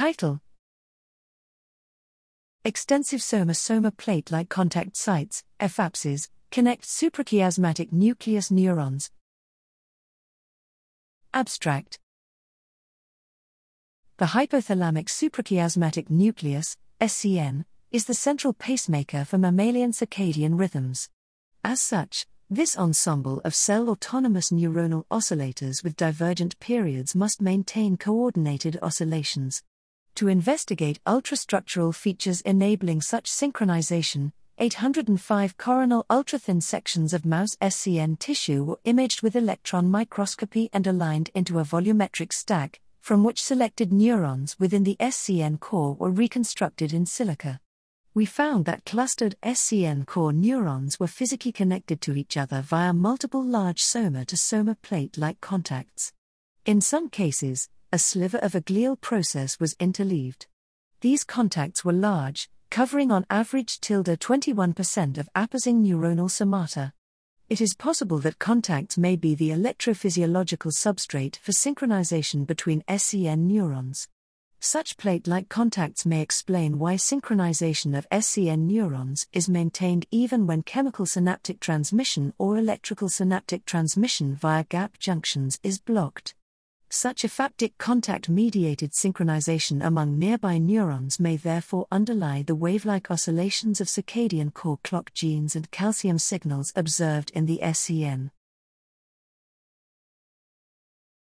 Title Extensive soma soma plate like contact sites, ephapses, connect suprachiasmatic nucleus neurons. Abstract The hypothalamic suprachiasmatic nucleus, SCN, is the central pacemaker for mammalian circadian rhythms. As such, this ensemble of cell autonomous neuronal oscillators with divergent periods must maintain coordinated oscillations. To investigate ultrastructural features enabling such synchronization, 805 coronal ultrathin sections of mouse SCN tissue were imaged with electron microscopy and aligned into a volumetric stack, from which selected neurons within the SCN core were reconstructed in silica. We found that clustered SCN core neurons were physically connected to each other via multiple large soma to soma plate like contacts. In some cases, a sliver of a glial process was interleaved. These contacts were large, covering on average tilde 21% of apposing neuronal somata. It is possible that contacts may be the electrophysiological substrate for synchronization between SCN neurons. Such plate like contacts may explain why synchronization of SCN neurons is maintained even when chemical synaptic transmission or electrical synaptic transmission via gap junctions is blocked. Such a ephaptic contact mediated synchronization among nearby neurons may therefore underlie the wave like oscillations of circadian core clock genes and calcium signals observed in the SCN.